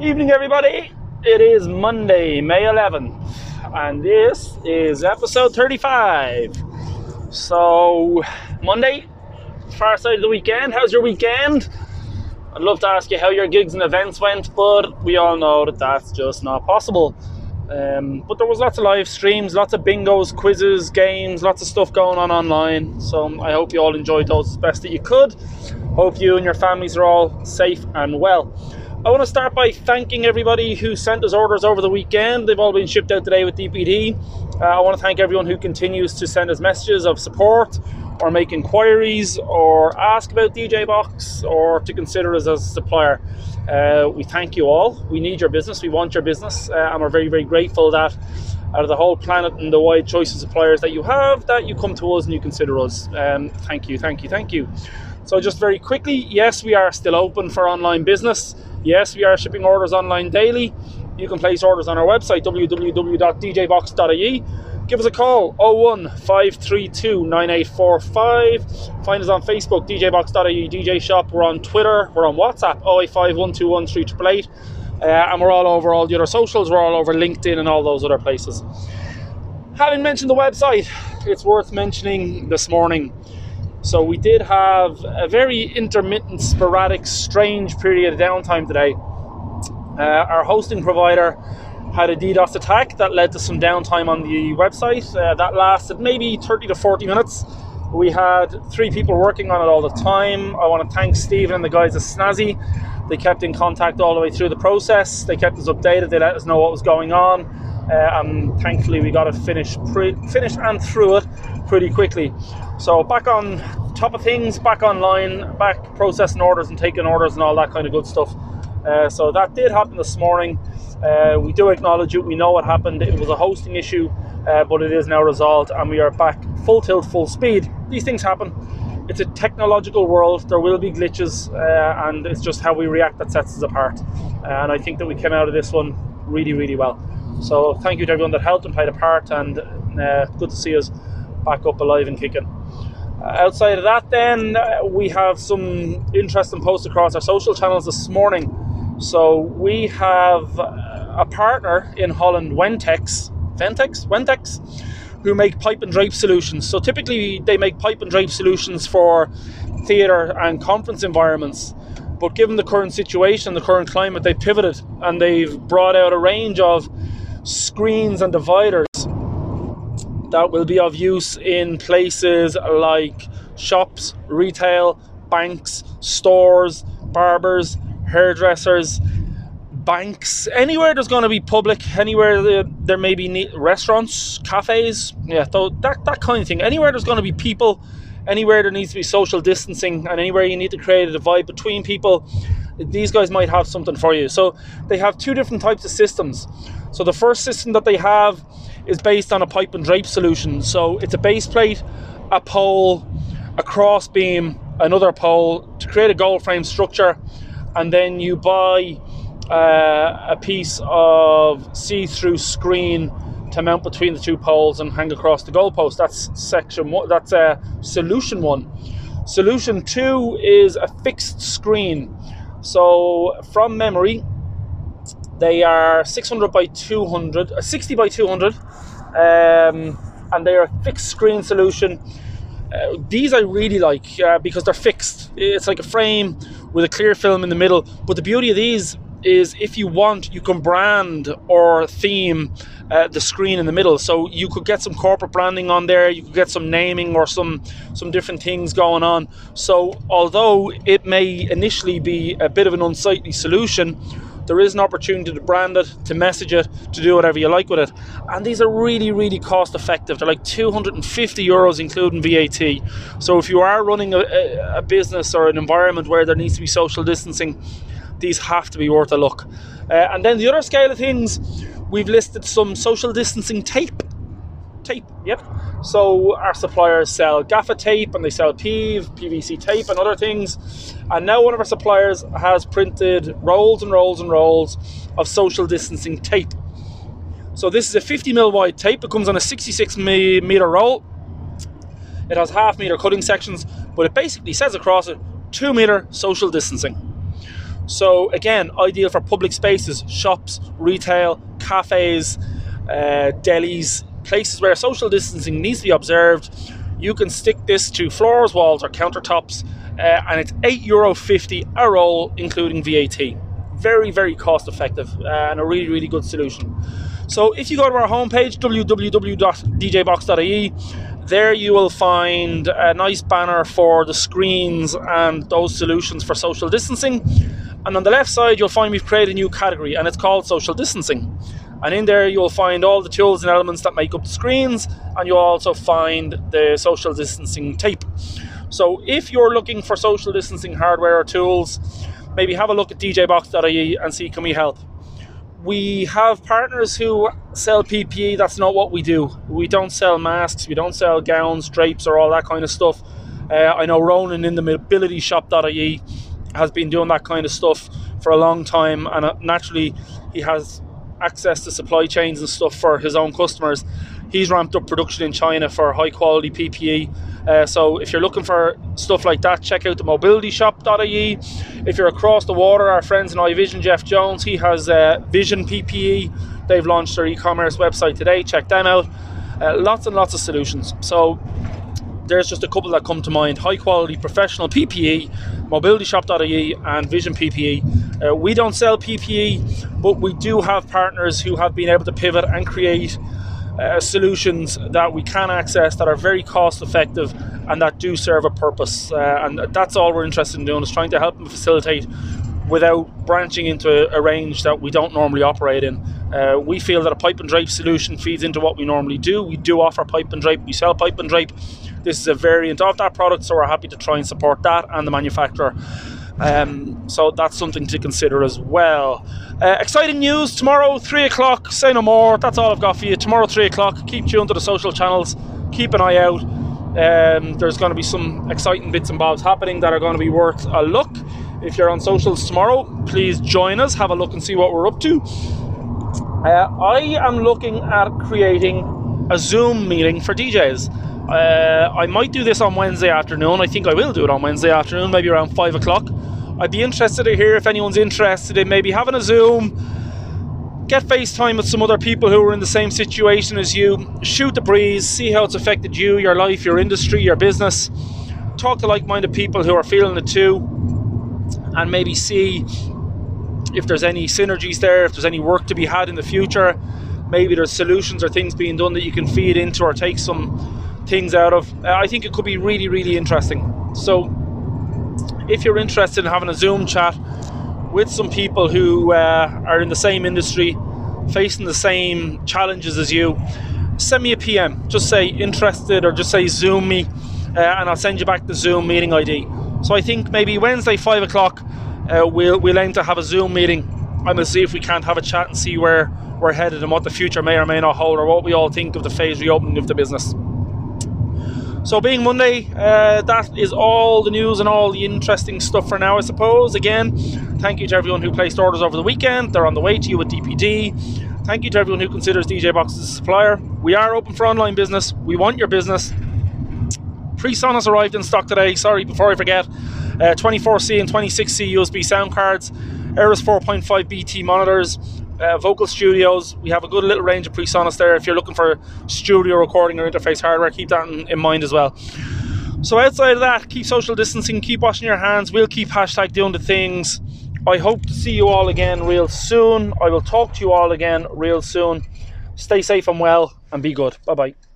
Evening, everybody. It is Monday, May 11th, and this is episode 35. So, Monday, far side of the weekend. How's your weekend? I'd love to ask you how your gigs and events went, but we all know that that's just not possible. Um, but there was lots of live streams, lots of bingos, quizzes, games, lots of stuff going on online. So I hope you all enjoyed those as best that you could. Hope you and your families are all safe and well. I want to start by thanking everybody who sent us orders over the weekend. They've all been shipped out today with DPD. Uh, I want to thank everyone who continues to send us messages of support or make inquiries or ask about DJ Box or to consider us as a supplier. Uh, we thank you all. We need your business. We want your business, uh, and we're very, very grateful that out of the whole planet and the wide choice of suppliers that you have, that you come to us and you consider us. Um, thank you, thank you, thank you. So, just very quickly, yes, we are still open for online business. Yes, we are shipping orders online daily. You can place orders on our website www.djbox.ie give us a call 01 532 9845. Find us on Facebook, djbox.ie, DJ Shop. We're on Twitter, we're on WhatsApp 085 121 3888. Uh, and we're all over all the other socials, we're all over LinkedIn and all those other places. Having mentioned the website, it's worth mentioning this morning. So, we did have a very intermittent, sporadic, strange period of downtime today. Uh, our hosting provider had a DDoS attack that led to some downtime on the website. Uh, that lasted maybe 30 to 40 minutes. We had three people working on it all the time. I want to thank Stephen and the guys at Snazzy. They kept in contact all the way through the process. They kept us updated. They let us know what was going on. Uh, and thankfully, we got it finished, pre- finished and through it pretty quickly. So back on top of things, back online, back processing orders and taking orders and all that kind of good stuff. Uh, so that did happen this morning. Uh, we do acknowledge it. We know what happened. It was a hosting issue, uh, but it is now resolved, and we are back full tilt, full speed. These things happen. It's a technological world. There will be glitches, uh, and it's just how we react that sets us apart. and I think that we came out of this one really, really well. So thank you to everyone that helped and played a part, and uh, good to see us back up alive and kicking. Uh, outside of that, then uh, we have some interesting posts across our social channels this morning. So we have a partner in Holland, Wentex, Ventex, Wentex, who make pipe and drape solutions. So typically they make pipe and drape solutions for theatre and conference environments. But given the current situation, the current climate, they pivoted and they've brought out a range of screens and dividers that will be of use in places like shops, retail, banks, stores, barbers, hairdressers, banks, anywhere there's going to be public, anywhere there, may be restaurants, cafes, yeah, that, that kind of thing. Anywhere there's going to be people, anywhere there needs to be social distancing, and anywhere you need to create a divide between people, these guys might have something for you. So they have two different types of systems. So the first system that they have is based on a pipe and drape solution. So it's a base plate, a pole, a cross beam, another pole to create a goal frame structure and then you buy uh, a piece of see-through screen to mount between the two poles and hang across the goalpost. That's section one. That's uh, solution one. Solution two is a fixed screen. So from memory, they are 600 by 200, uh, 60 by 200, um, and they are a fixed screen solution. Uh, these I really like uh, because they're fixed. It's like a frame with a clear film in the middle. But the beauty of these is if you want, you can brand or theme uh, the screen in the middle. So you could get some corporate branding on there. You could get some naming or some some different things going on. So although it may initially be a bit of an unsightly solution, there is an opportunity to brand it, to message it, to do whatever you like with it. And these are really, really cost effective. They're like 250 euros, including VAT. So if you are running a, a business or an environment where there needs to be social distancing, these have to be worth a look. Uh, and then the other scale of things, we've listed some social distancing tape. Tape, yep. So our suppliers sell gaffer tape and they sell PEEV, PVC tape and other things. And now one of our suppliers has printed rolls and rolls and rolls of social distancing tape. So this is a 50 mil wide tape. It comes on a 66 meter roll. It has half meter cutting sections, but it basically says across it two meter social distancing. So, again, ideal for public spaces, shops, retail, cafes, uh, delis, places where social distancing needs to be observed. You can stick this to floors, walls, or countertops, uh, and it's €8.50 a roll, including VAT. Very, very cost effective uh, and a really, really good solution. So, if you go to our homepage, www.djbox.ie, there you will find a nice banner for the screens and those solutions for social distancing. And on the left side, you'll find we've created a new category and it's called social distancing. And in there, you'll find all the tools and elements that make up the screens, and you'll also find the social distancing tape. So, if you're looking for social distancing hardware or tools, maybe have a look at djbox.ie and see can we help. We have partners who sell PPE, that's not what we do. We don't sell masks, we don't sell gowns, drapes, or all that kind of stuff. Uh, I know Ronan in the mobility shop.ie has been doing that kind of stuff for a long time, and uh, naturally, he has access to supply chains and stuff for his own customers. He's ramped up production in China for high quality PPE. Uh, so if you're looking for stuff like that, check out the mobilityshop.ie. If you're across the water, our friends in iVision, Jeff Jones, he has uh, Vision PPE. They've launched their e-commerce website today. Check them out. Uh, lots and lots of solutions. So there's just a couple that come to mind high quality professional PPE, mobilityshop.ie, and Vision PPE. Uh, we don't sell PPE, but we do have partners who have been able to pivot and create uh, solutions that we can access that are very cost effective and that do serve a purpose. Uh, and that's all we're interested in doing is trying to help them facilitate without branching into a, range that we don't normally operate in. Uh, we feel that a pipe and drape solution feeds into what we normally do. We do offer pipe and drape, we sell pipe and drape. This is a variant of that product, so we're happy to try and support that and the manufacturer. Um, so that's something to consider as well. Uh, exciting news tomorrow, 3 o'clock. Say no more. That's all I've got for you. Tomorrow, 3 o'clock. Keep tuned to the social channels. Keep an eye out. Um, there's going to be some exciting bits and bobs happening that are going to be worth a look. If you're on socials tomorrow, please join us, have a look and see what we're up to. Uh, I am looking at creating a Zoom meeting for DJs. Uh, I might do this on Wednesday afternoon. I think I will do it on Wednesday afternoon, maybe around five o'clock. I'd be interested to hear if anyone's interested in maybe having a Zoom, get FaceTime with some other people who are in the same situation as you, shoot the breeze, see how it's affected you, your life, your industry, your business. Talk to like minded people who are feeling it too, and maybe see if there's any synergies there, if there's any work to be had in the future, maybe there's solutions or things being done that you can feed into or take some things out of. I think it could be really, really interesting. So, if you're interested in having a Zoom chat with some people who uh, are in the same industry, facing the same challenges as you, send me a PM. Just say interested or just say Zoom me, uh, and I'll send you back the Zoom meeting ID. So I think maybe Wednesday, five o'clock uh, we'll we'll aim to have a Zoom meeting. I'm gonna see if we can't have a chat and see where we're headed and what the future may or may not hold, or what we all think of the phase reopening of the business. So, being Monday, uh, that is all the news and all the interesting stuff for now, I suppose. Again, thank you to everyone who placed orders over the weekend. They're on the way to you at DPD. Thank you to everyone who considers DJ Box as a supplier. We are open for online business. We want your business. PreSonus arrived in stock today. Sorry, before I forget. Uh, 24C and 26C USB sound cards, Eris 4.5 BT monitors, uh, Vocal Studios. We have a good little range of PreSonus there. If you're looking for studio recording or interface hardware, keep that in, in mind as well. So outside of that, keep social distancing, keep washing your hands. We'll keep hashtag doing the things. I hope to see you all again real soon. I will talk to you all again real soon. Stay safe and well, and be good. Bye bye.